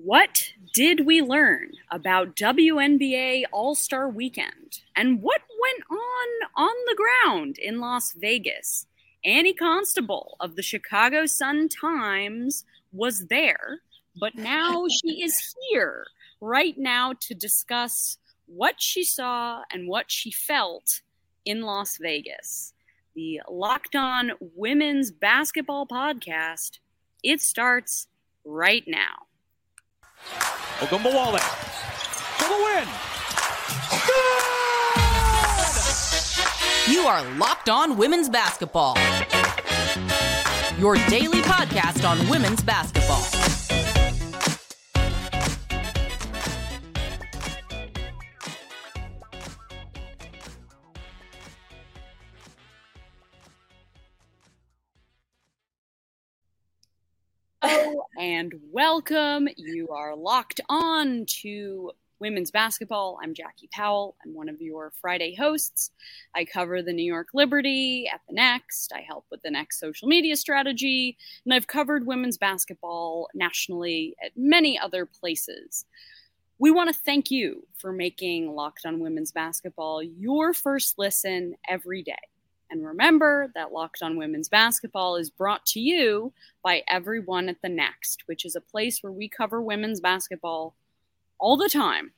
What did we learn about WNBA All Star Weekend? And what went on on the ground in Las Vegas? Annie Costabile of the Chicago Sun Times was there, but now she is here right now to discuss what she saw and what she felt in Las Vegas. The Locked On Women's Basketball Podcast. It starts right now. Ogunbowale for the win. You are Locked On Women's Basketball. Your daily podcast on women's basketball. And welcome. You are locked on to women's basketball. I'm Jackie Powell. I'm one of your Friday hosts. I cover the New York Liberty at the Next. I help with the Next social media strategy, and I've covered women's basketball nationally at many other places. We want to thank you for making Locked on Women's Basketball your first listen every day. And remember that Locked on Women's Basketball is brought to you by everyone at the Next, which is a place where we cover women's basketball all the time.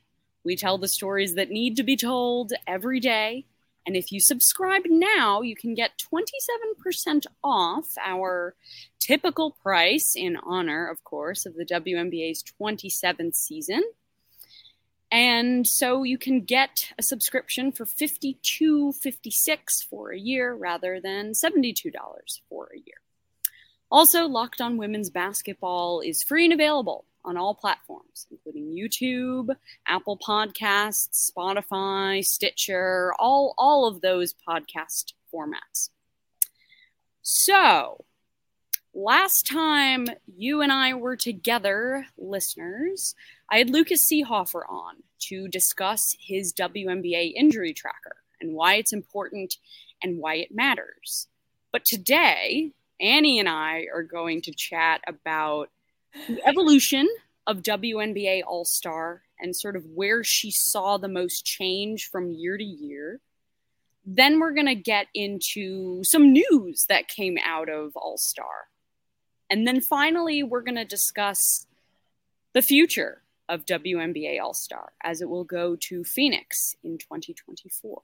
We tell the stories that need to be told every day. And if you subscribe now, you can get 27% off our typical price in honor, of course, of the WNBA's 27th season. And so you can get a subscription for $52.56 for a year rather than $72 for a year. Also, Locked On Women's Basketball is free and available on all platforms, including YouTube, Apple Podcasts, Spotify, Stitcher, all, all of those podcast formats. So, last time you and I were together, listeners, I had Lucas Seehafer on to discuss his WNBA injury tracker and why it's important and why it matters. But today, Annie and I are going to chat about the evolution of WNBA All Star and sort of where she saw the most change from year to year. Then we're going to get into some news that came out of All Star. And then finally, we're going to discuss the future of WNBA All Star as it will go to Phoenix in 2024.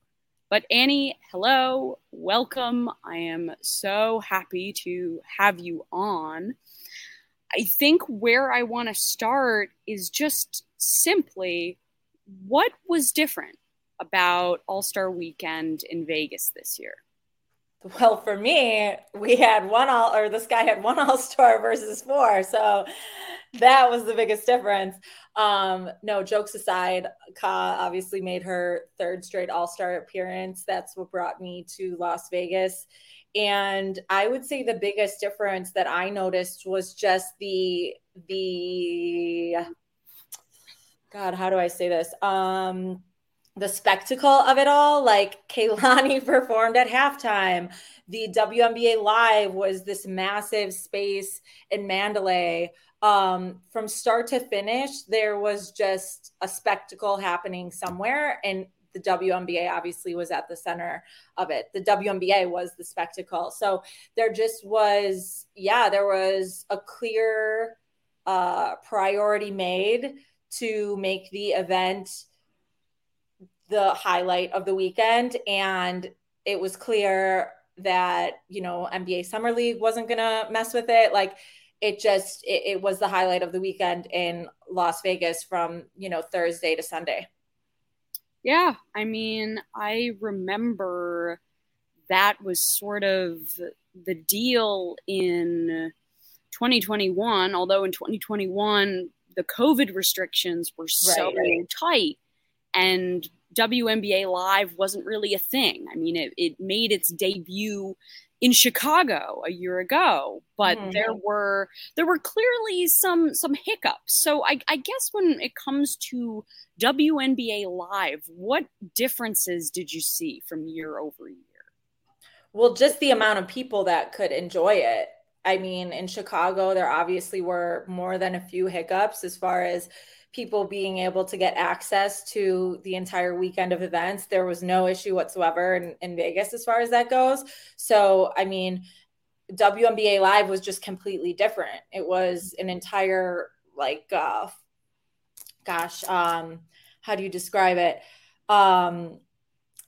But Annie, hello, welcome. I am so happy to have you on. I think where I want to start is just simply what was different about All Star Weekend in Vegas this year? Well, for me, we had one all, or this guy had one all star versus four. So that was the biggest difference. Um, no, jokes aside, Ka obviously made her third straight all star appearance. That's what brought me to Las Vegas. And I would say the biggest difference that I noticed was just the, the, God, how do I say this? Um, the spectacle of it all. Like Kehlani performed at halftime. The WNBA Live was this massive space in Mandalay. Um, from start to finish, there was just a spectacle happening somewhere. And the WNBA obviously was at the center of it. The WNBA was the spectacle. So there just was, yeah, there was a clear uh, priority made to make the event the highlight of the weekend. And it was clear that, you know, NBA Summer League wasn't going to mess with it. Like, it just it, it, was the highlight of the weekend in las vegas from you know thursday to sunday yeah i mean i remember that was sort of the deal in 2021 although in 2021 the covid restrictions were so right. tight and WNBA Live wasn't really a thing. I mean, it, it made its debut in Chicago a year ago, but mm-hmm. there were there were clearly some some hiccups. So I, I guess when it comes to WNBA Live, what differences did you see from year over year? Well, just the amount of people that could enjoy it. I mean, in Chicago, there obviously were more than a few hiccups as far as people being able to get access to the entire weekend of events. There was no issue whatsoever in, in Vegas as far as that goes. So, I mean, WNBA Live was just completely different. It was an entire, like, uh, gosh, um, how do you describe it? Um,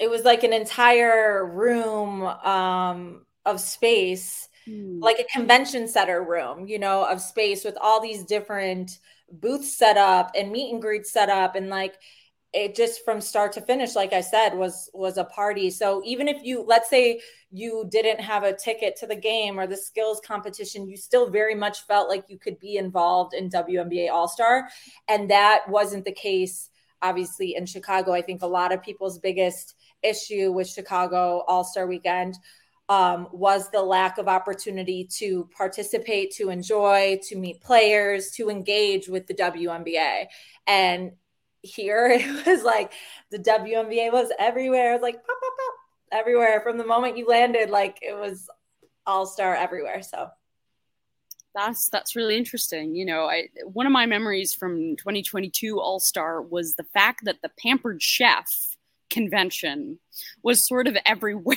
it was like an entire room um, of space, mm. like a convention center room, you know, of space with all these different booths set up and meet and greet set up. And like it just from start to finish like i said was was a party. So even if you let's say you didn't have a ticket to the game or the skills competition you still very much felt like you could be involved in WNBA All-Star. And that wasn't the case obviously in Chicago. I think a lot of people's biggest issue with Chicago All-Star weekend um, was the lack of opportunity to participate, to enjoy, to meet players, to engage with the WNBA. And here it was like the WNBA was everywhere. It was like pop, pop, pop, everywhere from the moment you landed. Like it was all star everywhere. So that's that's really interesting. You know, I one of my memories from 2022 All Star was the fact that the Pampered Chef convention was sort of everywhere.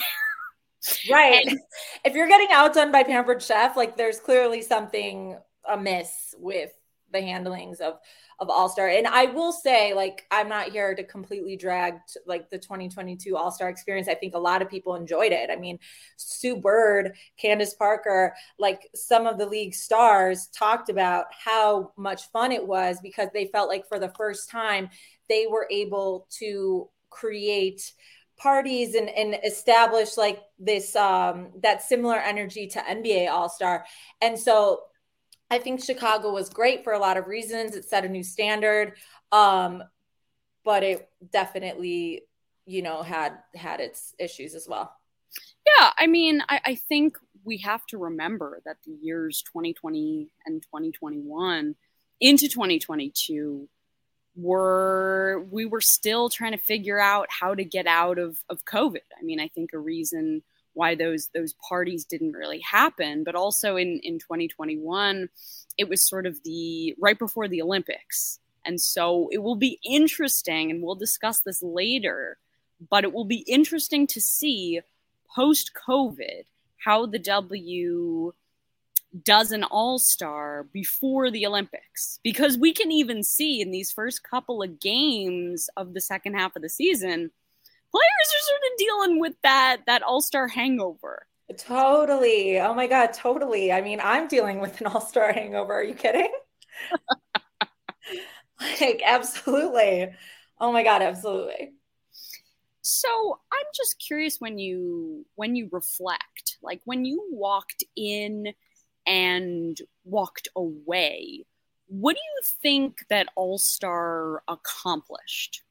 Right. And, if you're getting outdone by Pampered Chef, like there's clearly something amiss with the handlings of of All Star. And I will say, like, I'm not here to completely drag t- like the 2022 All Star experience. I think a lot of people enjoyed it. I mean, Sue Bird, Candace Parker, like some of the league stars talked about how much fun it was because they felt like for the first time they were able to create parties and, and establish like this um that similar energy to NBA All-Star. And so I think Chicago was great for a lot of reasons. It set a new standard. Um but it definitely, you know, had had its issues as well. Yeah, I mean, I, I think we have to remember that the years 2020 and 2021 into 2022 were we were still trying to figure out how to get out of of COVID. I mean, I think a reason why those those parties didn't really happen, but also in in 2021, it was sort of the right before the Olympics. And so it will be interesting and we'll discuss this later, but it will be interesting to see post COVID how the W does an all star before the Olympics because we can even see in these first couple of games of the second half of the season, players are sort of dealing with that that all star hangover. Totally. Oh my God, totally. I mean, I'm dealing with an all star hangover. Are you kidding? like, absolutely. Oh my God, absolutely. So I'm just curious when you when you reflect, like when you walked in and walked away. What do you think that All Star accomplished?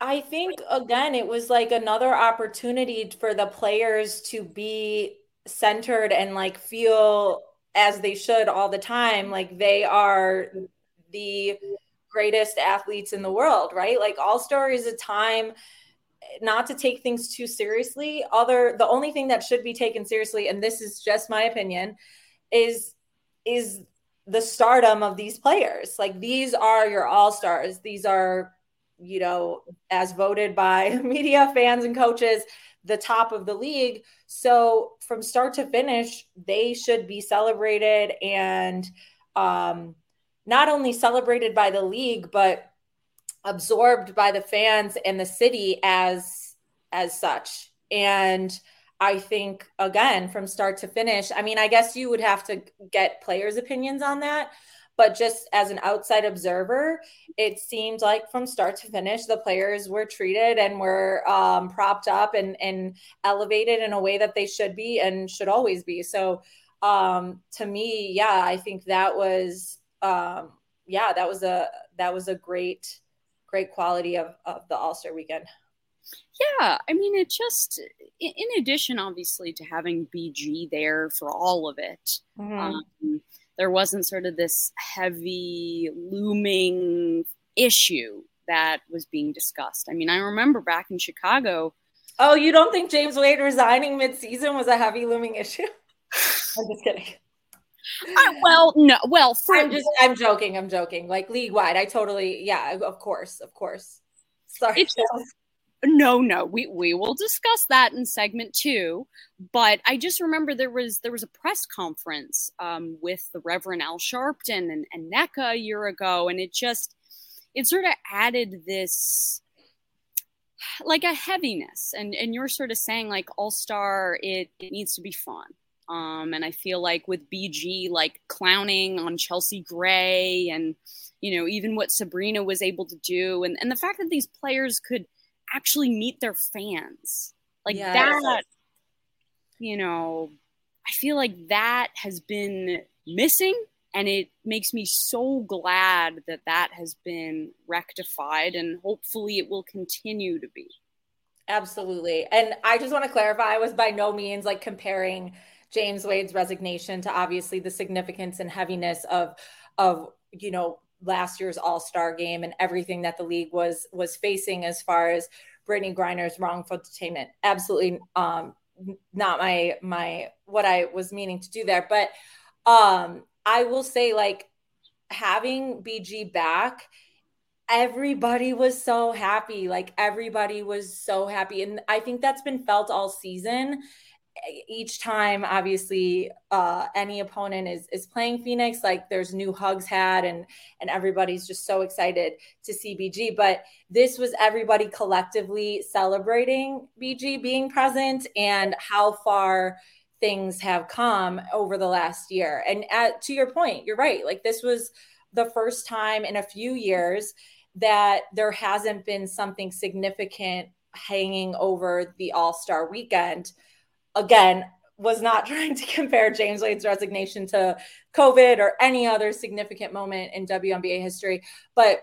I think again, it was like another opportunity for the players to be centered and like feel as they should all the time, like they are the greatest athletes in the world, right? Like All Star is a time not to take things too seriously. Other the only thing that should be taken seriously, and this is just my opinion, is is the stardom of these players. Like these are your all stars. These are, you know, as voted by media, fans, and coaches, the top of the league. So from start to finish, they should be celebrated and um, not only celebrated by the league, but absorbed by the fans and the city as as such. And i think again from start to finish i mean i guess you would have to get players opinions on that but just as an outside observer it seemed like from start to finish the players were treated and were um, propped up and, and elevated in a way that they should be and should always be. So um, to me yeah i think that was um, yeah that was a that was a great great quality of, of the All Star weekend. Yeah, I mean, it just, in addition, obviously, to having BG there for all of it, mm-hmm. um, there wasn't sort of this heavy looming issue that was being discussed. I mean, I remember back in Chicago, Oh, you don't think James Wade resigning mid-season was a heavy looming issue? I'm just kidding. Uh, well, no. Well, for, I'm just I'm joking. I'm joking. Like league wide, I totally yeah. Of course, of course. Sorry. It's just, no, no. We we will discuss that in segment two. But I just remember there was there was a press conference um, with the Reverend Al Sharpton and, and Nneka a year ago, and it just it sort of added this like a heaviness and and you're sort of saying like all star it, it needs to be fun um and i feel like with bg like clowning on chelsea gray and you know even what sabrina was able to do and and the fact that these players could actually meet their fans. Like yes. that you know i feel like that has been missing and it makes me so glad that that has been rectified and hopefully it will continue to be. Absolutely. And i just want to clarify i was by no means like comparing james wade's resignation to obviously the significance and heaviness of of you know last year's all-star game and everything that the league was was facing as far as Brittney griner's wrongful detainment absolutely um not my my what i was meaning to do there but um I will say, like, having BG back, everybody was so happy. Like, everybody was so happy. And I think that's been felt all season. Each time, obviously, uh, any opponent is is playing Phoenix. Like, there's new hugs had, and and everybody's just so excited to see BG. But this was everybody collectively celebrating BG being present and how far things have come over the last year. And at, to your point, you're right. Like this was the first time in a few years that there hasn't been something significant hanging over the All Star weekend. Again, was not trying to compare James Wade's resignation to COVID or any other significant moment in WNBA history, but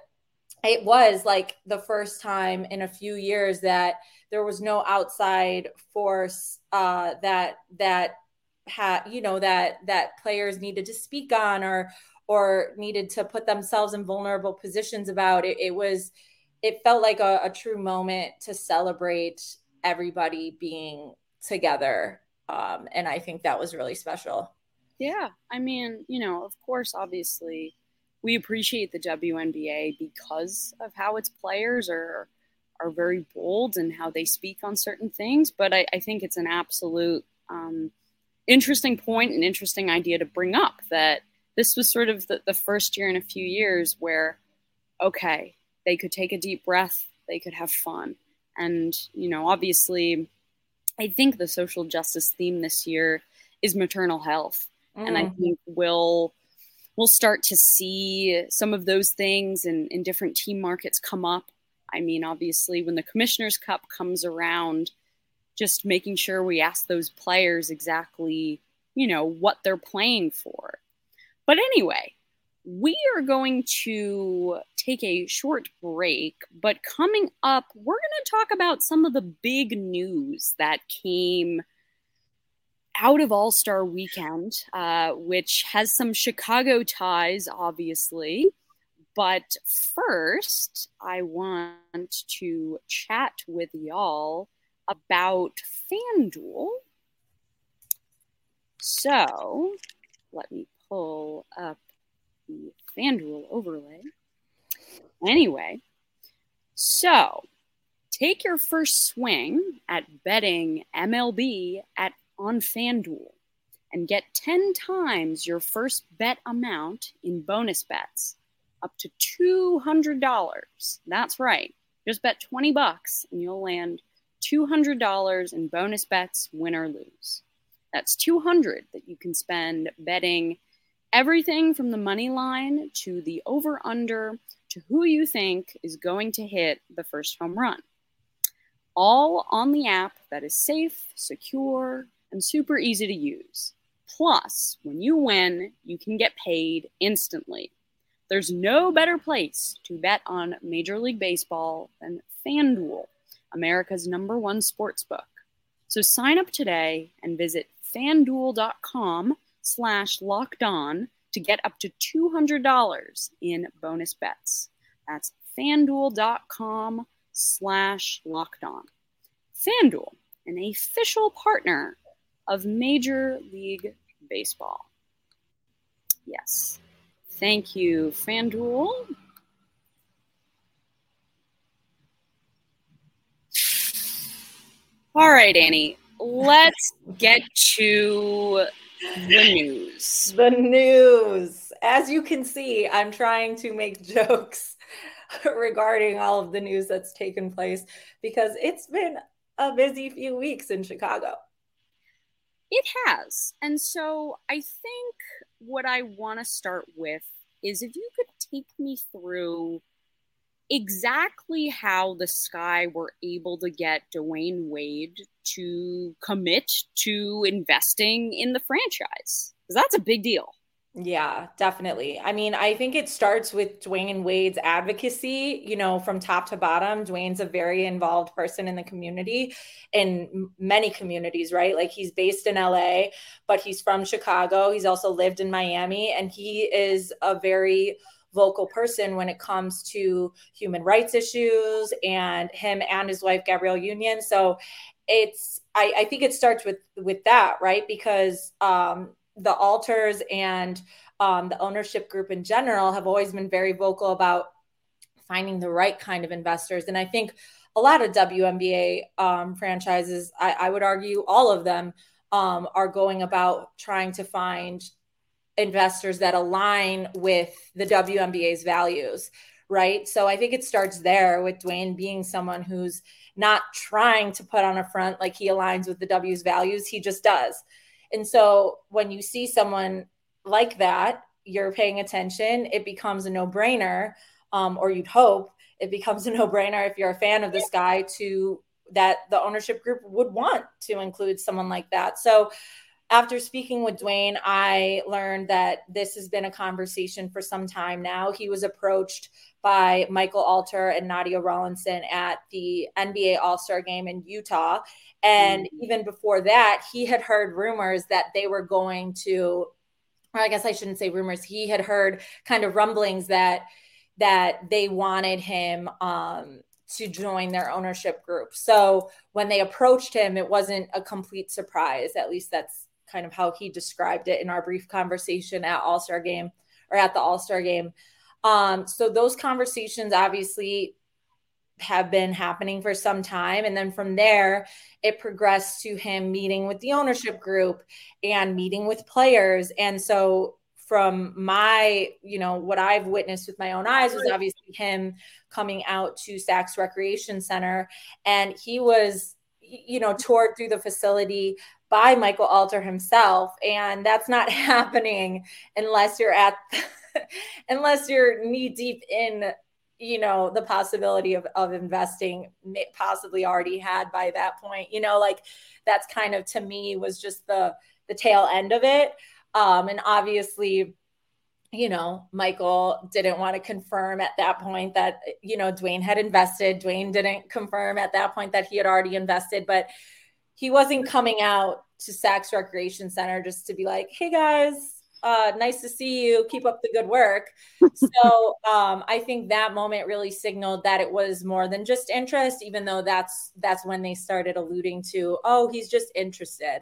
it was like the first time in a few years that there was no outside force uh, that that had you know that that players needed to speak on or or needed to put themselves in vulnerable positions about it. It was it felt like a, a true moment to celebrate everybody being together, um, and I think that was really special. Yeah, I mean, you know, of course, obviously, we appreciate the WNBA because of how its players are are very bold and how they speak on certain things. But I, I think it's an absolute um, interesting point and interesting idea to bring up that this was sort of the, the first year in a few years where, okay, they could take a deep breath, they could have fun. And, you know, obviously, I think the social justice theme this year is maternal health. Mm. And I mm. think we'll we'll start to see some of those things in, in different team markets come up I mean, obviously, when the Commissioner's Cup comes around, just making sure we ask those players exactly, you know, what they're playing for. But anyway, we are going to take a short break, but coming up, we're going to talk about some of the big news that came out of All Star Weekend, uh, which has some Chicago ties, obviously. But first, I want to chat with y'all about FanDuel. So let me pull up the FanDuel overlay. Anyway, so take your first swing at betting MLB at on FanDuel and get 10 times your first bet amount in bonus bets up to $200. That's right. Just bet 20 bucks and you'll land $200 in bonus bets, win or lose. That's 200 that you can spend betting everything from the money line to the over under to who you think is going to hit the first home run. All on the app that is safe, secure, and super easy to use. Plus, when you win, you can get paid instantly. There's no better place to bet on Major League Baseball than FanDuel, America's number one sports book. So sign up today and visit fanduel.com slash locked on to get up to $200 in bonus bets. That's fanduel.com slash locked on. FanDuel, an official partner of Major League Baseball. Yes. Thank you, FanDuel. All right, Annie, let's get to the news. The news. As you can see, I'm trying to make jokes regarding all of the news that's taken place because it's been a busy few weeks in Chicago. It has. And so I think what I want to start with is if you could take me through exactly how the Sky were able to get Dwyane Wade to commit to investing in the franchise. Because that's a big deal. Yeah, definitely. I mean, I think it starts with Dwyane Wade's advocacy, you know, from top to bottom. Dwyane's a very involved person in the community, in many communities, right? Like he's based in LA, but he's from Chicago. He's also lived in Miami, and he is a very vocal person when it comes to human rights issues and him and his wife, Gabrielle Union. So it's, I, I think it starts with with that, right? Because um, the alters and um, the ownership group in general have always been very vocal about finding the right kind of investors. And I think a lot of WNBA um, franchises, I, I, would argue all of them, um, are going about trying to find investors that align with the WNBA's values, right? So I think it starts there with Dwyane being someone who's not trying to put on a front like he aligns with the W's values, he just does. And so when you see someone like that, you're paying attention, it becomes a no brainer, um, or you'd hope it becomes a no brainer if you're a fan of this guy to that the ownership group would want to include someone like that. So after speaking with Dwyane, I learned that this has been a conversation for some time now. He was approached by Michael Alter and Nadia Rawlinson at the NBA All Star game in Utah. And mm-hmm. even before that, he had heard rumors that they were going to, or I guess I shouldn't say rumors, he had heard kind of rumblings that that they wanted him um, to join their ownership group. So when they approached him, it wasn't a complete surprise. At least that's kind of how he described it in our brief conversation at All Star Game or at the All Star Game. Um, so those conversations obviously have been happening for some time. And then from there, it progressed to him meeting with the ownership group and meeting with players. And so from my, you know, what I've witnessed with my own eyes was obviously him coming out to Sachs Recreation Center. And he was, you know, toured through the facility by Michael Alter himself. And that's not happening unless you're at, unless you're knee deep in, you know, the possibility of, of investing possibly already had by that point, you know, like that's kind of to me was just the, the tail end of it. Um, and obviously, you know, Michael didn't want to confirm at that point that, you know, Dwyane had invested. Dwyane didn't confirm at that point that he had already invested, but he wasn't coming out to Sachs Recreation Center just to be like, hey guys, uh, nice to see you. Keep up the good work. so um, I think that moment really signaled that it was more than just interest, even though that's that's when they started alluding to, oh, he's just interested.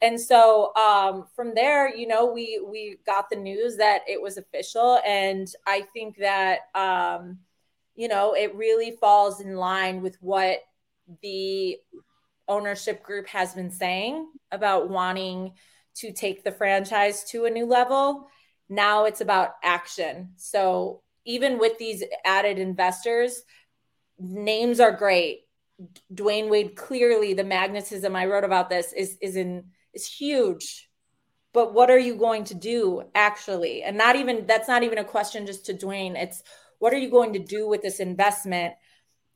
And so um, from there, you know, we we got the news that it was official, and I think that um, you know it really falls in line with what the ownership group has been saying about wanting to take the franchise to a new level. Now it's about action. So even with these added investors, names are great. Dwyane Wade clearly the magnetism I wrote about this is is in is huge. But what are you going to do actually? And not even that's not even a question just to Dwyane. It's what are you going to do with this investment?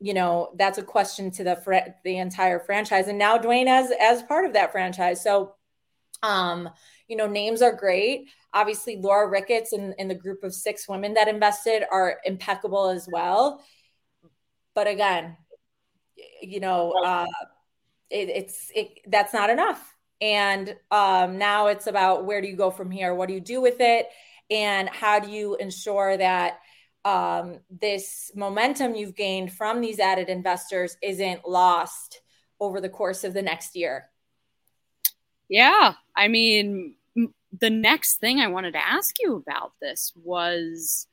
You know that's a question to the fr- the entire franchise and now Dwyane as as part of that franchise. So um you know names are great. Obviously Laura Ricketts and, in the group of six women that invested are impeccable as well. But again you know uh it, it's it that's not enough. And um now it's about where do you go from here? What do you do with it? And how do you ensure that um, this momentum you've gained from these added investors isn't lost over the course of the next year. Yeah, I mean, the next thing I wanted to ask you about this was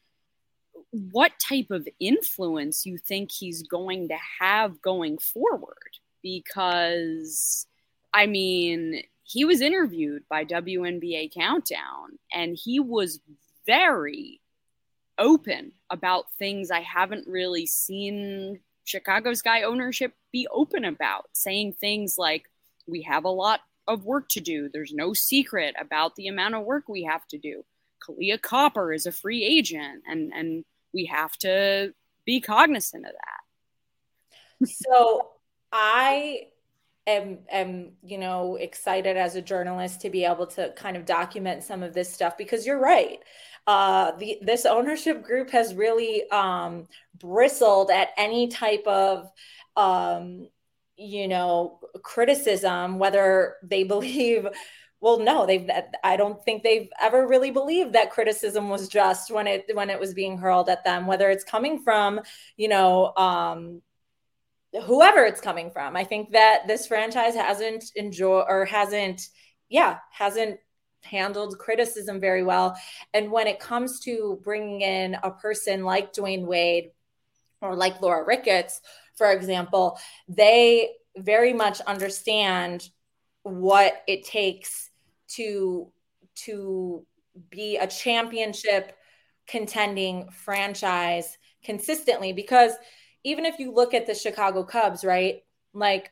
what type of influence you think he's going to have going forward because I mean, he was interviewed by WNBA Countdown and he was very open about things I haven't really seen Chicago Sky ownership be open about, saying things like, we have a lot of work to do. There's no secret about the amount of work we have to do. Kahleah Copper is a free agent, and, and we have to be cognizant of that. so I am am you know excited as a journalist to be able to kind of document some of this stuff because you're right uh, the this ownership group has really um, bristled at any type of um, you know criticism whether they believe well no they've i don't think they've ever really believed that criticism was just when it when it was being hurled at them whether it's coming from you know um whoever it's coming from. I think that this franchise hasn't enjoyed or hasn't yeah hasn't handled criticism very well. And when it comes to bringing in a person like Dwyane Wade or like Laura Ricketts, for example, they very much understand what it takes to to be a championship contending franchise consistently because even if you look at the Chicago Cubs, right? Like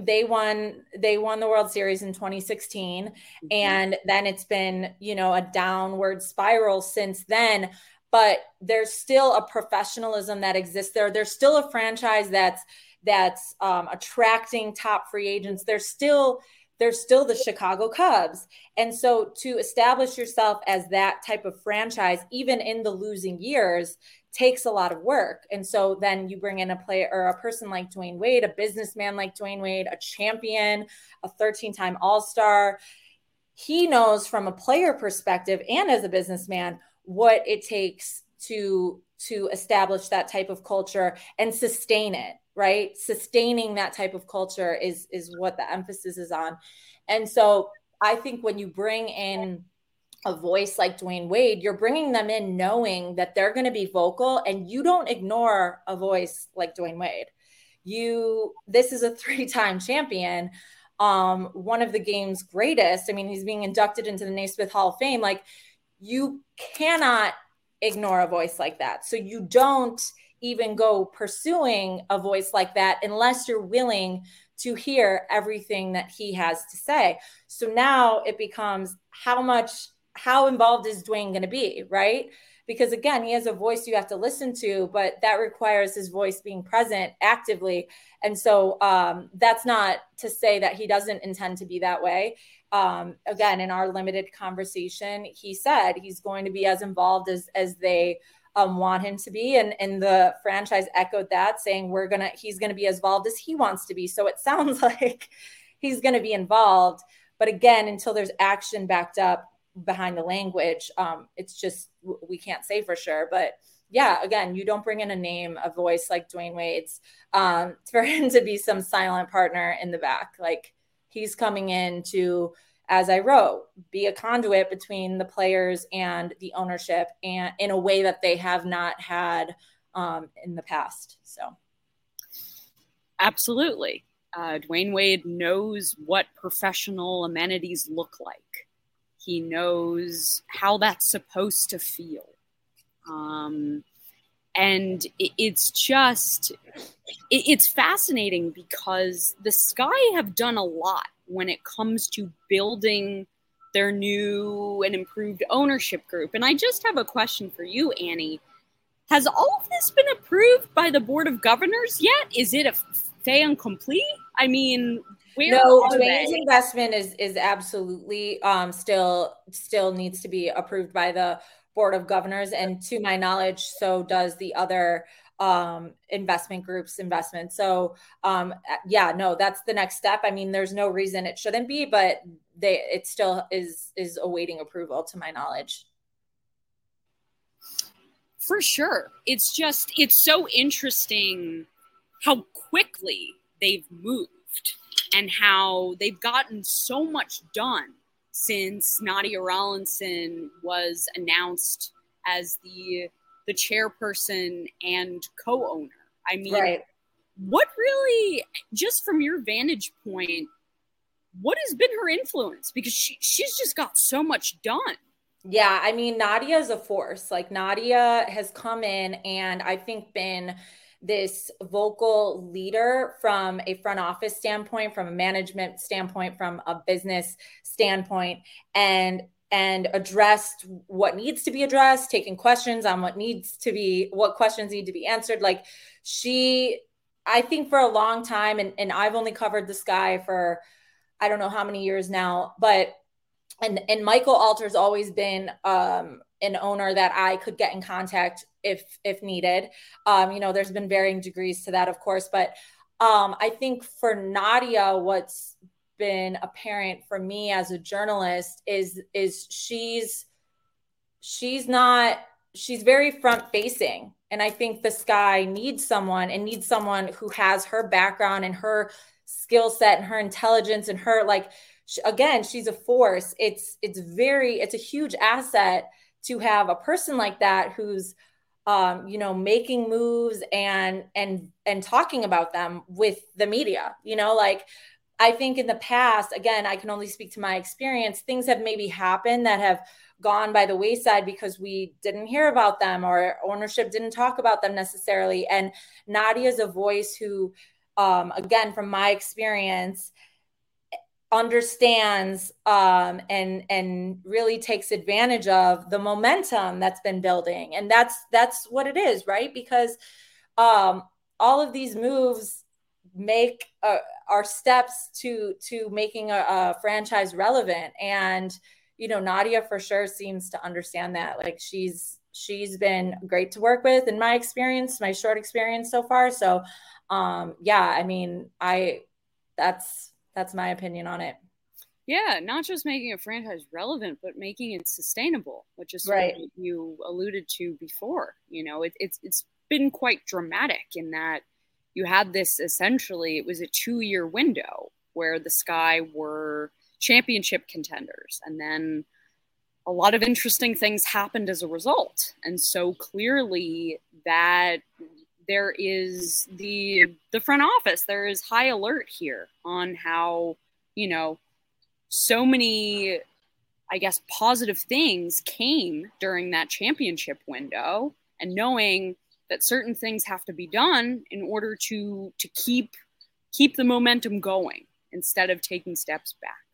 they won they won the world series in 2016 mm-hmm. and then it's been you know a downward spiral since then but there's still a professionalism that exists there there's still a franchise that's that's um, attracting top free agents there's still there's still the Chicago Cubs. And so to establish yourself as that type of franchise, even in the losing years, takes a lot of work. And so then you bring in a player or a person like Dwyane Wade, a businessman like Dwyane Wade, a champion, a 13 time All Star. He knows from a player perspective and as a businessman what it takes to to establish that type of culture and sustain it right sustaining that type of culture is is what the emphasis is on and so i think when you bring in a voice like Dwyane Wade, you're bringing them in knowing that they're going to be vocal and you don't ignore a voice like Dwyane Wade. You this is a three-time champion, um one of the game's greatest. I mean, he's being inducted into the Naismith Hall of Fame like you cannot ignore a voice like that. So you don't even go pursuing a voice like that unless you're willing to hear everything that he has to say. So now it becomes how much how involved is Dwyane going to be, right? Because again, he has a voice you have to listen to, but that requires his voice being present actively. And so um, that's not to say that he doesn't intend to be that way. Um, again, in our limited conversation, he said he's going to be as involved as as they um, want him to be, and and the franchise echoed that, saying we're gonna he's gonna be as involved as he wants to be. So it sounds like he's going to be involved. But again, until there's action backed up behind the language. Um, it's just we can't say for sure, but yeah, again, you don't bring in a name, a voice like Dwyane Wade's um, for him to be some silent partner in the back. Like he's coming in to, as I wrote, be a conduit between the players and the ownership, and in a way that they have not had um, in the past. So, absolutely, uh, Dwyane Wade knows what professional amenities look like he knows how that's supposed to feel. Um, and it, it's just, it, it's fascinating because the Sky have done a lot when it comes to building their new and improved ownership group. And I just have a question for you, Annie. Has all of this been approved by the Board of Governors yet? Is it a fait incomplete? I mean, where no, Dwyane's investment is is absolutely um, still still needs to be approved by the board of governors, and to my knowledge, so does the other um, investment groups investment. So um, yeah, no, that's the next step. I mean, there's no reason it shouldn't be, but they it still is is awaiting approval to my knowledge. For sure. It's just it's so interesting how quickly they've moved shift and how they've gotten so much done since Nadia Rawlinson was announced as the the chairperson and co-owner. I mean, right. what really, just from your vantage point, what has been her influence? Because she, she's just got so much done. Yeah, I mean, Nadia is a force. Like Nadia has come in and I think been this vocal leader from a front office standpoint, from a management standpoint, from a business standpoint, and and addressed what needs to be addressed, taking questions on what needs to be, what questions need to be answered. Like she, I think for a long time, and, and I've only covered this guy for I don't know how many years now, but and and Michael Alter's always been um an owner that I could get in contact if if needed. Um, you know, there's been varying degrees to that, of course, but um, I think for Nadia, what's been apparent for me as a journalist is is she's she's not she's very front facing and i think the sky needs someone and needs someone who has her background and her skill set and her intelligence and her like again she's a force it's it's very it's a huge asset to have a person like that who's um, you know making moves and and and talking about them with the media you know like i think in the past again i can only speak to my experience things have maybe happened that have gone by the wayside because we didn't hear about them or ownership didn't talk about them necessarily. And nadia is a voice who um, again from my experience understands um, and and really takes advantage of the momentum that's been building. And that's that's what it is right? Because um, all of these moves make uh, our steps to to making a, a franchise relevant. And you know nadia for sure seems to understand that. Like she's she's been great to work with in my experience my short experience so far. So um yeah i mean i that's that's my opinion on it. Yeah not just making a franchise relevant but making it sustainable which is right. you alluded to before you know? It, it's it's been quite dramatic in that you had this essentially it was a two year window where the sky were championship contenders and then a lot of interesting things happened as a result. And so clearly that there is the the front office. There is high alert here on how you know so many i guess positive things came during that championship window and knowing that certain things have to be done in order to to keep keep the momentum going instead of taking steps back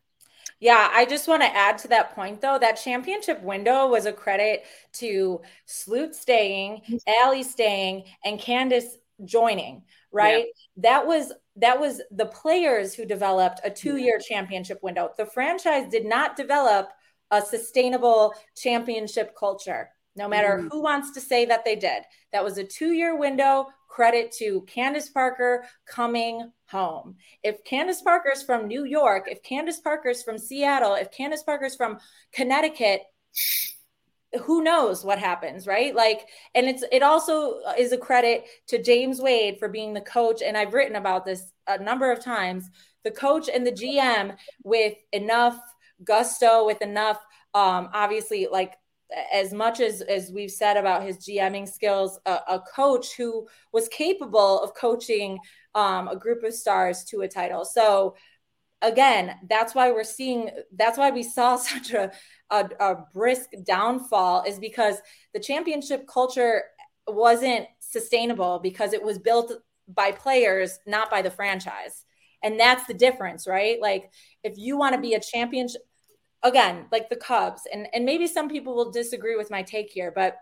yeah, I just want to add to that point though. That championship window was a credit to Sloot staying, Allie staying, and Candace joining. Right? Yeah. That was that was the players who developed a two-year championship window. The franchise did not develop a sustainable championship culture. No matter mm. who wants to say that they did, that was a two-year window credit to Candace Parker coming home. If Candace Parker's from New York, if Candace Parker's from Seattle, if Candace Parker's from Connecticut, who knows what happens, right? Like, and it's it also is a credit to James Wade for being the coach. And I've written about this a number of times. The coach and the GM with enough gusto, with enough um, obviously like as much as as we've said about his GMing skills, a, a coach who was capable of coaching um, a group of stars to a title. So again, that's why we're seeing. That's why we saw such a, a, a brisk downfall is because the championship culture wasn't sustainable because it was built by players, not by the franchise. And that's the difference, right? Like if you want to be a championship again, like the Cubs, and and maybe some people will disagree with my take here, but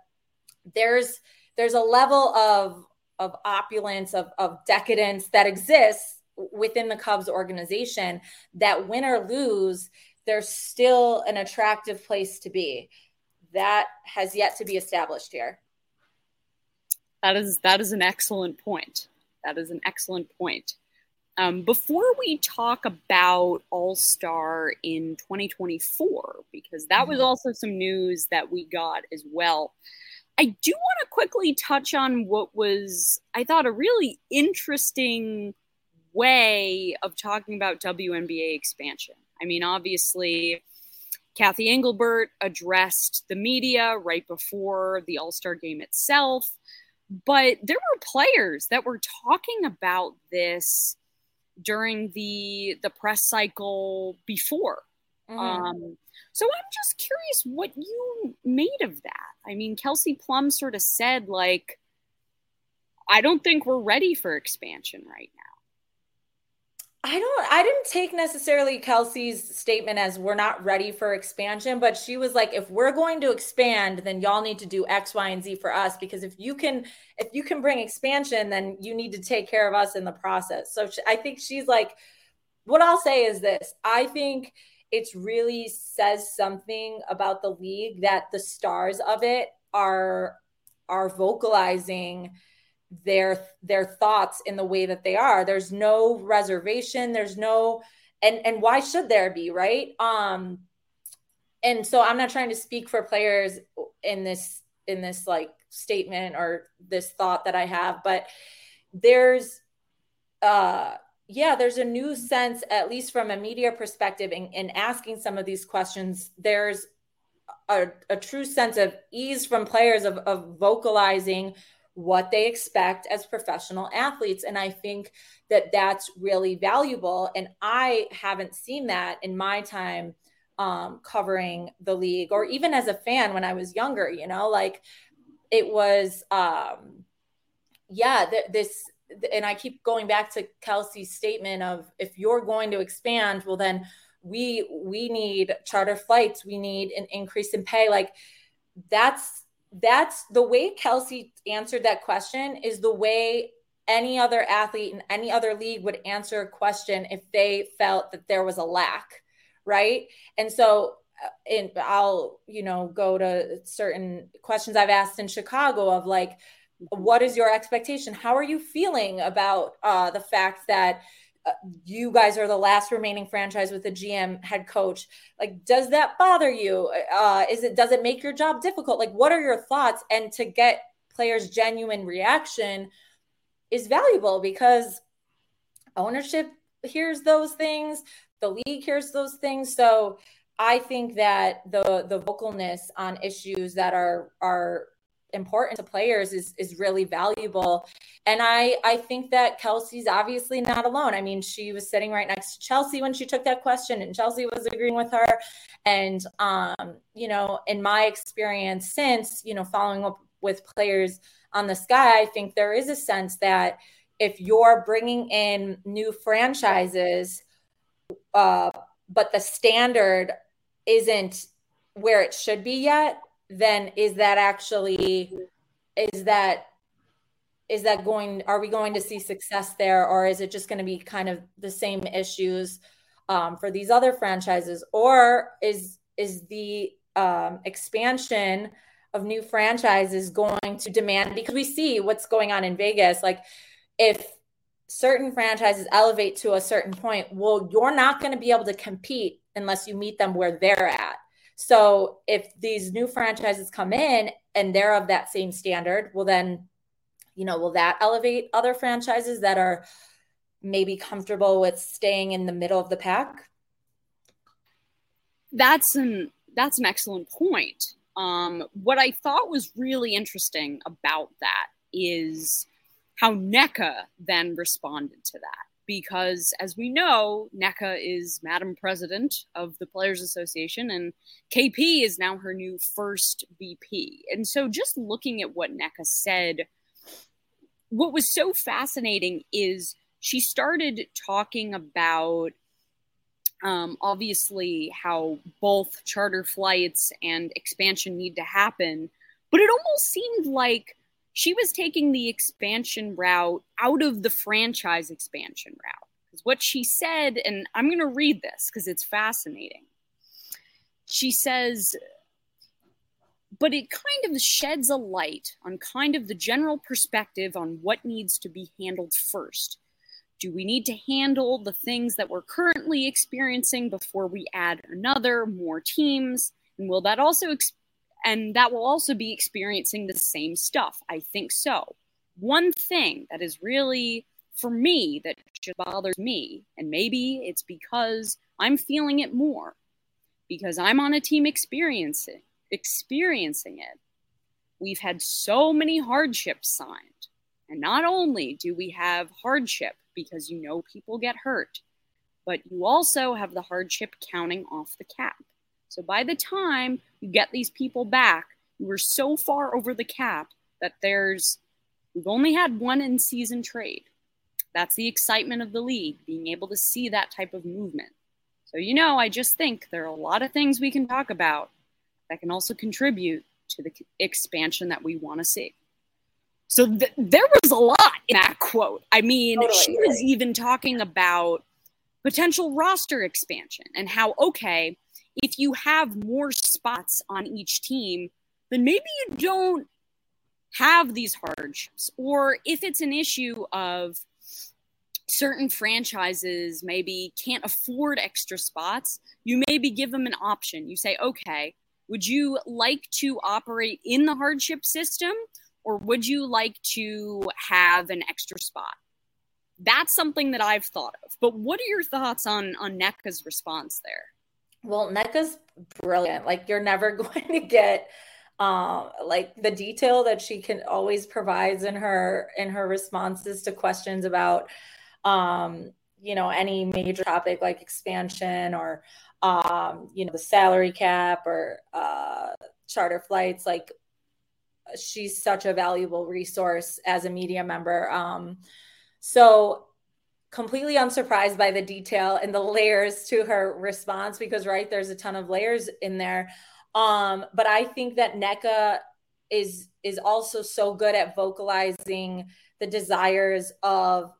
there's there's a level of of opulence of of decadence that exists within the Cubs organization that win or lose, there's still an attractive place to be. That has yet to be established here. That is that is an excellent point. That is an excellent point. Um, before we talk about All Star in 2024, because that was mm-hmm. also some news that we got as well, I do want to quickly touch on what was, I thought, a really interesting way of talking about WNBA expansion. I mean, obviously, Cathy Engelbert addressed the media right before the All Star game itself, but there were players that were talking about this during the the press cycle before. Mm-hmm. Um, so I'm just curious what you made of that. I mean, Kelsey Plum sort of said like, "I don't think we're ready for expansion right now." I don't I didn't take necessarily Kelsey's statement as we're not ready for expansion, but she was like if we're going to expand, then y'all need to do X, Y, and Z for us because if you can if you can bring expansion, then you need to take care of us in the process. So she, I think she's like what I'll say is this. I think it's really says something about the league that the stars of it are are vocalizing their their thoughts in the way that they are. There's no reservation. There's no and and why should there be right? Um and so i'm not trying to speak for players in this in this like statement or this thought that i have but there's uh yeah there's a new sense at least from a media perspective in, in asking some of these questions. There's a, a true sense of ease from players of, of vocalizing what they expect as professional athletes. And I think that that's really valuable. And I haven't seen that in my time um, covering the league or even as a fan when I was younger, you know, like it was, um, yeah, th- this, and I keep going back to Kelsey's statement of if you're going to expand, well, then we we need charter flights, we need an increase in pay. Like that's that's the way Kelsey answered that question is the way any other athlete in any other league would answer a question if they felt that there was a lack, right? And so and uh, I'll, you know, go to certain questions I've asked in Chicago of like, what is your expectation? How are you feeling about uh, the fact that uh, you guys are the last remaining franchise with a GM head coach. Like, does that bother you? Uh, is it does it make your job difficult? Like, what are your thoughts? And to get players' genuine reaction is valuable because ownership hears those things, the league hears those things. So I think that the the vocalness on issues that are are important to players is is really valuable. And I I think that Kelsey's obviously not alone. I mean, she was sitting right next to Chelsea when she took that question, and Chelsea was agreeing with her. And um, you know, in my experience since you know following up with players on the sky, I think there is a sense that if you're bringing in new franchises, uh, but the standard isn't where it should be yet, then is that actually is that is that going are we going to see success there? Or is it just going to be kind of the same issues um, for these other franchises? Or is is the um, expansion of new franchises going to demand because we see what's going on in vegas like if certain franchises elevate to a certain point well you're not going to be able to compete unless you meet them where they're at so if these new franchises come in and they're of that same standard, well, then, you know, will that elevate other franchises that are maybe comfortable with staying in the middle of the pack? That's an that's an excellent point. Um, what I thought was really interesting about that is how Nneka then responded to that because, as we know, Nneka is Madam President of the Players Association, and KP is now her new first VP. And so, just looking at what Nneka said, what was so fascinating is she started talking about um, obviously how both charter flights and expansion need to happen, but it almost seemed like she was taking the expansion route out of the franchise expansion route. Because what she said, and I'm going to read this because it's fascinating. She says, but it kind of sheds a light on kind of the general perspective on what needs to be handled first. Do we need to handle the things that we're currently experiencing before we add another, more teams? And will that also and that will also be experiencing the same stuff. I think so. One thing that is really for me that bothers me. And maybe it's because I'm feeling it more because I'm on a team experiencing experiencing it. We've had so many hardships signed. And not only do we have hardship because you know people get hurt, but you also have the hardship counting off the cap. So by the time you get these people back, you are so far over the cap that there's we've only had one in season trade. That's the excitement of the league, being able to see that type of movement. So, you know, I just think there are a lot of things we can talk about that can also contribute to the expansion that we want to see. So th- there was a lot in that quote. I mean, totally. she was even talking about potential roster expansion and how, okay, if you have more spots on each team, then maybe you don't have these hardships. Or if it's an issue of certain franchises maybe can't afford extra spots, you maybe give them an option. You say, okay, would you like to operate in the hardship system or would you like to have an extra spot? That's something that I've thought of. But what are your thoughts on on Nneka's response there? Well, Nneka's brilliant. Like you're never going to get um, like the detail that she can always provides in her in her responses to questions about um, you know any major topic like expansion or um, you know the salary cap or uh, charter flights like she's such a valuable resource as a media member um, so completely unsurprised by the detail and the layers to her response because right there's a ton of layers in there. Um, but I think that Nneka is is also so good at vocalizing the desires of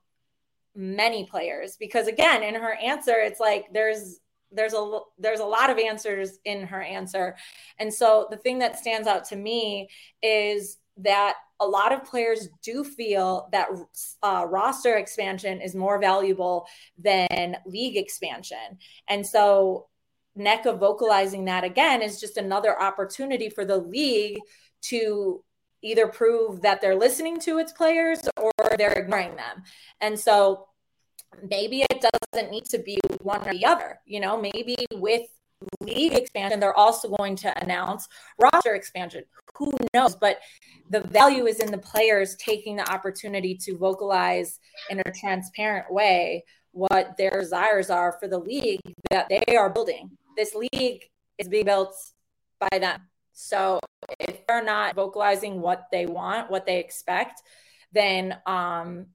many players because again in her answer it's like there's there's a there's a lot of answers in her answer. And so the thing that stands out to me is that a lot of players do feel that uh, roster expansion is more valuable than league expansion and so Nneka vocalizing that again is just another opportunity for the league to either prove that they're listening to its players or they're ignoring them. And so maybe it doesn't need to be one or the other. You know, maybe with league expansion, they're also going to announce roster expansion. Who knows? But the value is in the players taking the opportunity to vocalize in a transparent way what their desires are for the league that they are building this league is being built by them. So if they're not vocalizing what they want, what they expect, then um,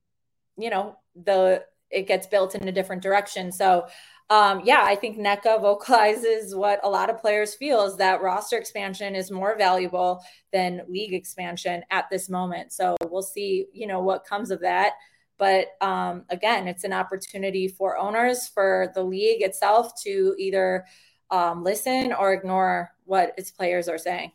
you know, the it gets built in a different direction. So um, yeah, I think Nneka vocalizes what a lot of players feel is that roster expansion is more valuable than league expansion at this moment. So we'll see, you know, what comes of that. But um, again, it's an opportunity for owners, for the league itself to either um, listen or ignore what its players are saying.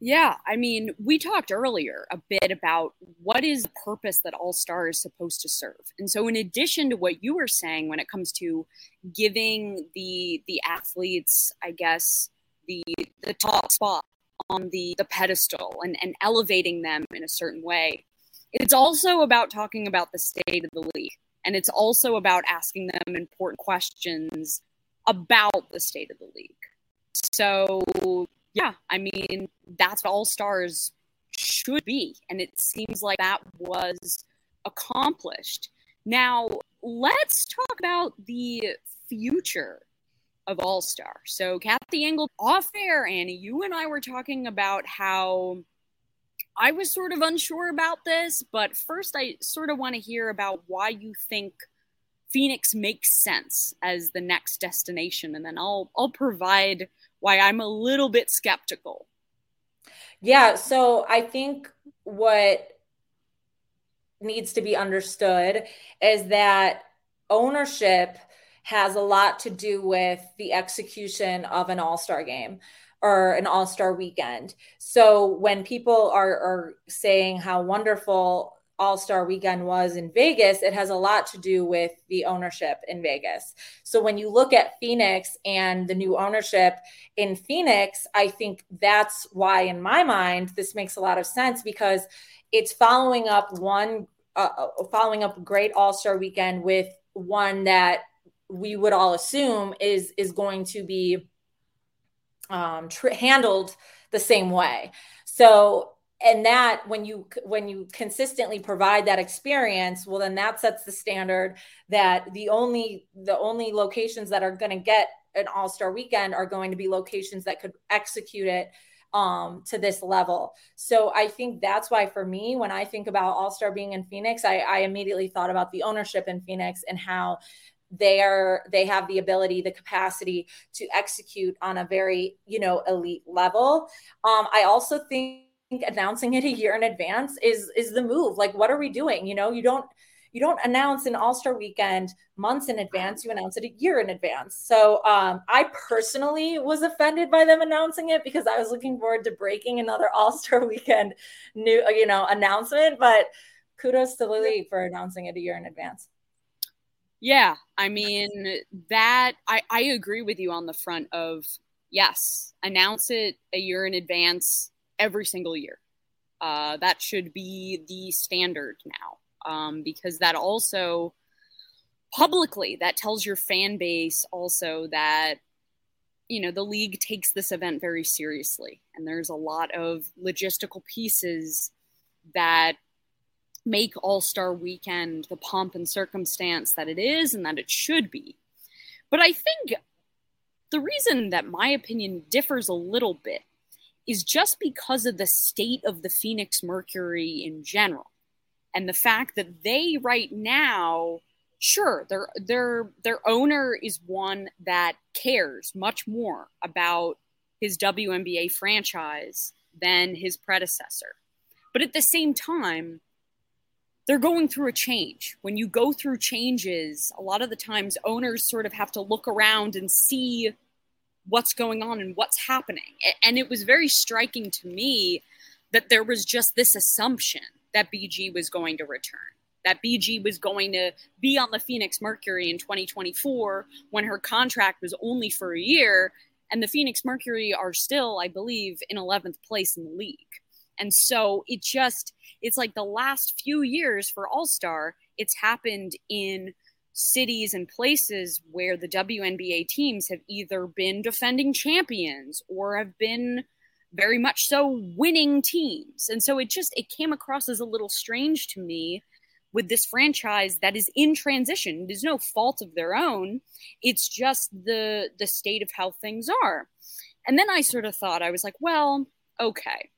Yeah, I mean, we talked earlier a bit about what is the purpose that All Star is supposed to serve. And so in addition to what you were saying when it comes to giving the the athletes, I guess, the the top spot on the the pedestal and, and elevating them in a certain way, it's also about talking about the state of the league. And it's also about asking them important questions about the state of the league. So, yeah, I mean, that's what All Stars should be. And it seems like that was accomplished. Now, let's talk about the future of All Star. So, Cathy Engelbert, off air, Annie, you and I were talking about how I was sort of unsure about this, but first, I sort of want to hear about why you think Phoenix makes sense as the next destination, and then I'll I'll provide why I'm a little bit skeptical. Yeah, so I think what needs to be understood is that ownership has a lot to do with the execution of an all-star game or an all-star weekend. So when people are, are saying how wonderful all Star weekend was in Vegas, it has a lot to do with the ownership in Vegas. So when you look at Phoenix and the new ownership in Phoenix, I think that's why, in my mind, this makes a lot of sense because it's following up one uh, uh following up great All Star weekend with one that we would all assume is is going to be um, tr- handled the same way. So and that when you when you consistently provide that experience well then that sets the standard that the only the only locations that are going to get an all-star weekend are going to be locations that could execute it um, to this level. So i think that's why for me when i think about all-star being in phoenix I, I immediately thought about the ownership in phoenix and how they are they have the ability the capacity to execute on a very you know elite level. Um, i also think announcing it a year in advance is is the move. Like, what are we doing? You know, you don't you don't announce an All Star weekend months in advance. You announce it a year in advance. So um, I personally was offended by them announcing it because I was looking forward to breaking another All Star weekend new you know announcement. But kudos to Lily for announcing it a year in advance. Yeah, I mean that I I agree with you on the front of yes, announce it a year in advance every single year. Uh, that should be the standard now um, because that also publicly that tells your fan base also that you know the league takes this event very seriously and there's a lot of logistical pieces that make all-star weekend the pomp and circumstance that it is and that it should be but i think the reason that my opinion differs a little bit is just because of the state of the Phoenix Mercury in general and the fact that they right now sure their their their owner is one that cares much more about his WNBA franchise than his predecessor. But at the same time, they're going through a change. When you go through changes, a lot of the times owners sort of have to look around and see what's going on and what's happening. And it was very striking to me that there was just this assumption that BG was going to return, that BG was going to be on the Phoenix Mercury in 2024 when her contract was only for a year. And the Phoenix Mercury are still, I believe, in 11th place in the league. And so it just, it's like the last few years for All Star, it's happened in cities and places where the WNBA teams have either been defending champions or have been very much so winning teams. And so it just it came across as a little strange to me with this franchise that is in transition. There's no fault of their own. It's just the the state of how things are. And then I sort of thought I was like, well, okay.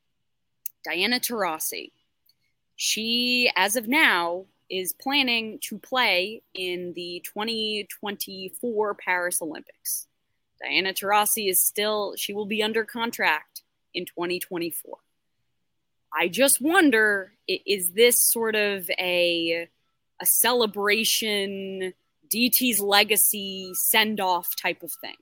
Diana Taurasi. She as of now is planning to play in the 2024 Paris Olympics. Diana Taurasi is still, she will be under contract in 2024. I just wonder is this sort of a, a celebration, DT's legacy send off type of thing?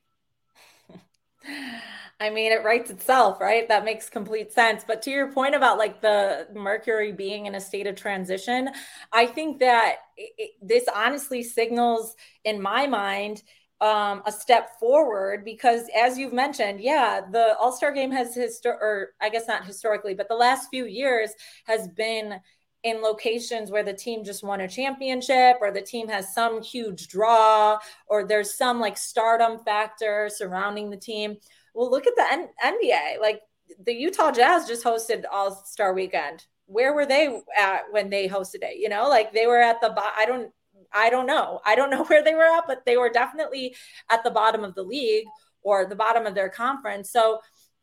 I mean, it writes itself, right? That makes complete sense. But to your point about like the Mercury being in a state of transition, I think that it, this honestly signals, in my mind, um, a step forward because, as you've mentioned, yeah, the All Star game has histor, or I guess not historically, but the last few years has been in locations where the team just won a championship or the team has some huge draw or there's some like stardom factor surrounding the team well, look at the N- NBA. Like the Utah Jazz just hosted All Star Weekend. Where were they at when they hosted it? You know, like they were at the. I don't. I don't know. I don't know where they were at, but they were definitely at the bottom of the league or the bottom of their conference. So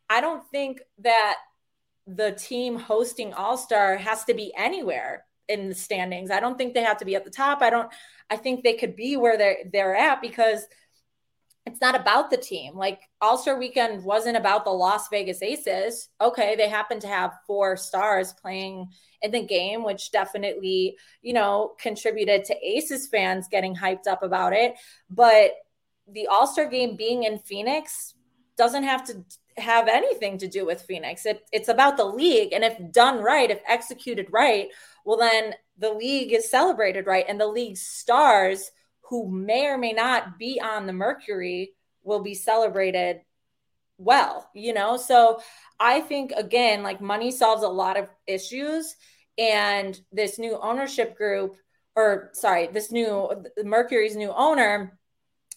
I don't think that the team hosting All Star has to be anywhere in the standings. I don't think they have to be at the top. I don't. I think they could be where they're they're at because it's not about the team. Like All Star Weekend wasn't about the Las Vegas Aces. Okay, they happen to have four stars playing in the game, which definitely, you know, contributed to Aces fans getting hyped up about it. But the All Star game being in Phoenix doesn't have to have anything to do with Phoenix. It, it's about the league. And if done right, if executed right, well, then the league is celebrated right. And the league stars who may or may not be on the Mercury will be celebrated well, you know? So I think, again, like money solves a lot of issues. and this new ownership group, or sorry, this new Mercury's new owner,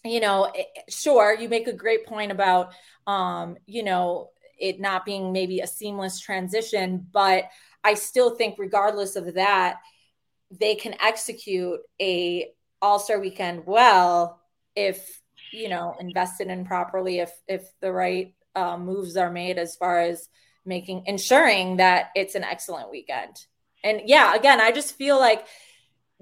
you know, eh, eh, sure, you make a great point about, um, you know, it not being maybe a seamless transition, but I still think, regardless of that, they can execute a All Star weekend well if you know invested in properly, if if the right uh, moves are made as far as making ensuring that it's an excellent weekend. And yeah, again, I just feel like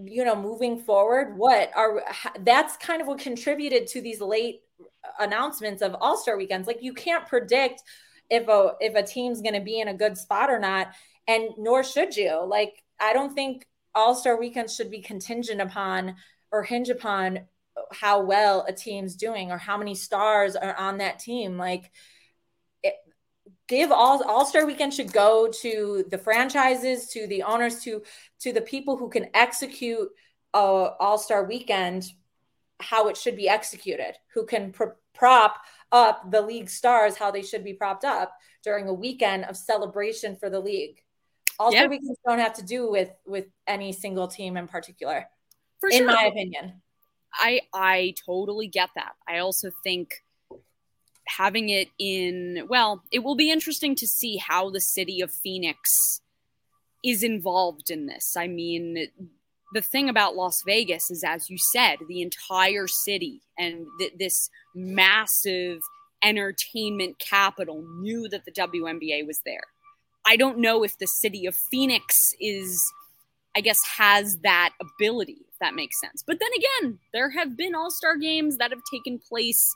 you know moving forward what are that's kind of what contributed to these late announcements of all-star weekends. Like you can't predict if a if a team's going to be in a good spot or not and nor should you. Like i don't think all-star weekends should be contingent upon or hinge upon how well a team's doing or how many stars are on that team. Like give all all-star weekend should go to the franchises to the owners to to the people who can execute uh, a all-star weekend how it should be executed who can pr- prop up the league stars how they should be propped up during a weekend of celebration for the league all-star yeah. weekends don't have to do with with any single team in particular for in sure. my opinion i i totally get that i also think having it in, well, it will be interesting to see how the city of Phoenix is involved in this. I mean, the thing about Las Vegas is, as you said, the entire city and th- this massive entertainment capital knew that the WNBA was there. I don't know if the city of Phoenix is, I guess, has that ability, if that makes sense. But then again, there have been all star games that have taken place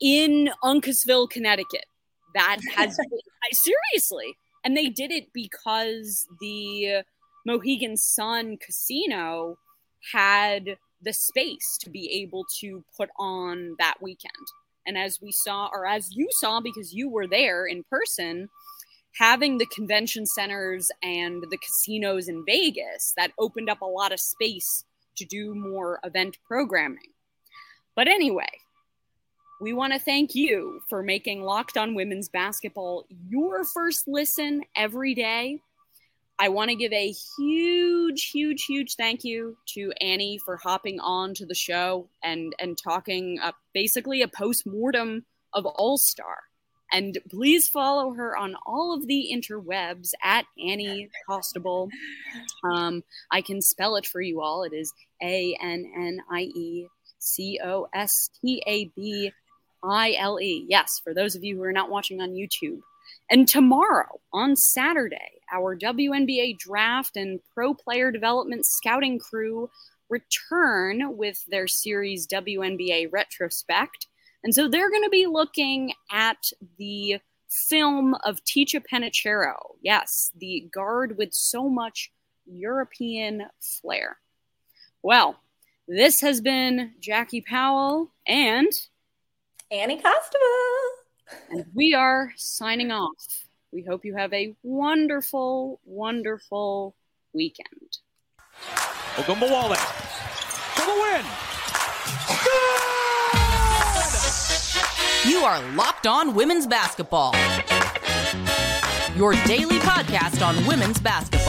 in Uncasville, Connecticut. That has seriously, and they did it because the Mohegan Sun Casino had the space to be able to put on that weekend. And as we saw, or as you saw, because you were there in person, having the convention centers and the casinos in Vegas, that opened up a lot of space to do more event programming. But anyway, we want to thank you for making Locked On Women's Basketball your first listen every day. I want to give a huge, huge, huge thank you to Annie for hopping on to the show and and talking uh, basically a post mortem of All Star. And please follow her on all of the interwebs at Annie Costabile. Um, I can spell it for you all. It is A N N I E C O S T A B I L E. Yes, for those of you who are not watching on YouTube. And tomorrow, on Saturday, our WNBA draft and pro player development scouting crew return with their series WNBA retrospect. And so they're going to be looking at the film of Ticha Penicheiro. Yes, the guard with so much European flair. Well, this has been Jackie Powell and Annie Costabile. And we are signing off. We hope you have a wonderful, wonderful weekend. Ogunbowale for the win. You are locked on women's basketball. Your daily podcast on women's basketball.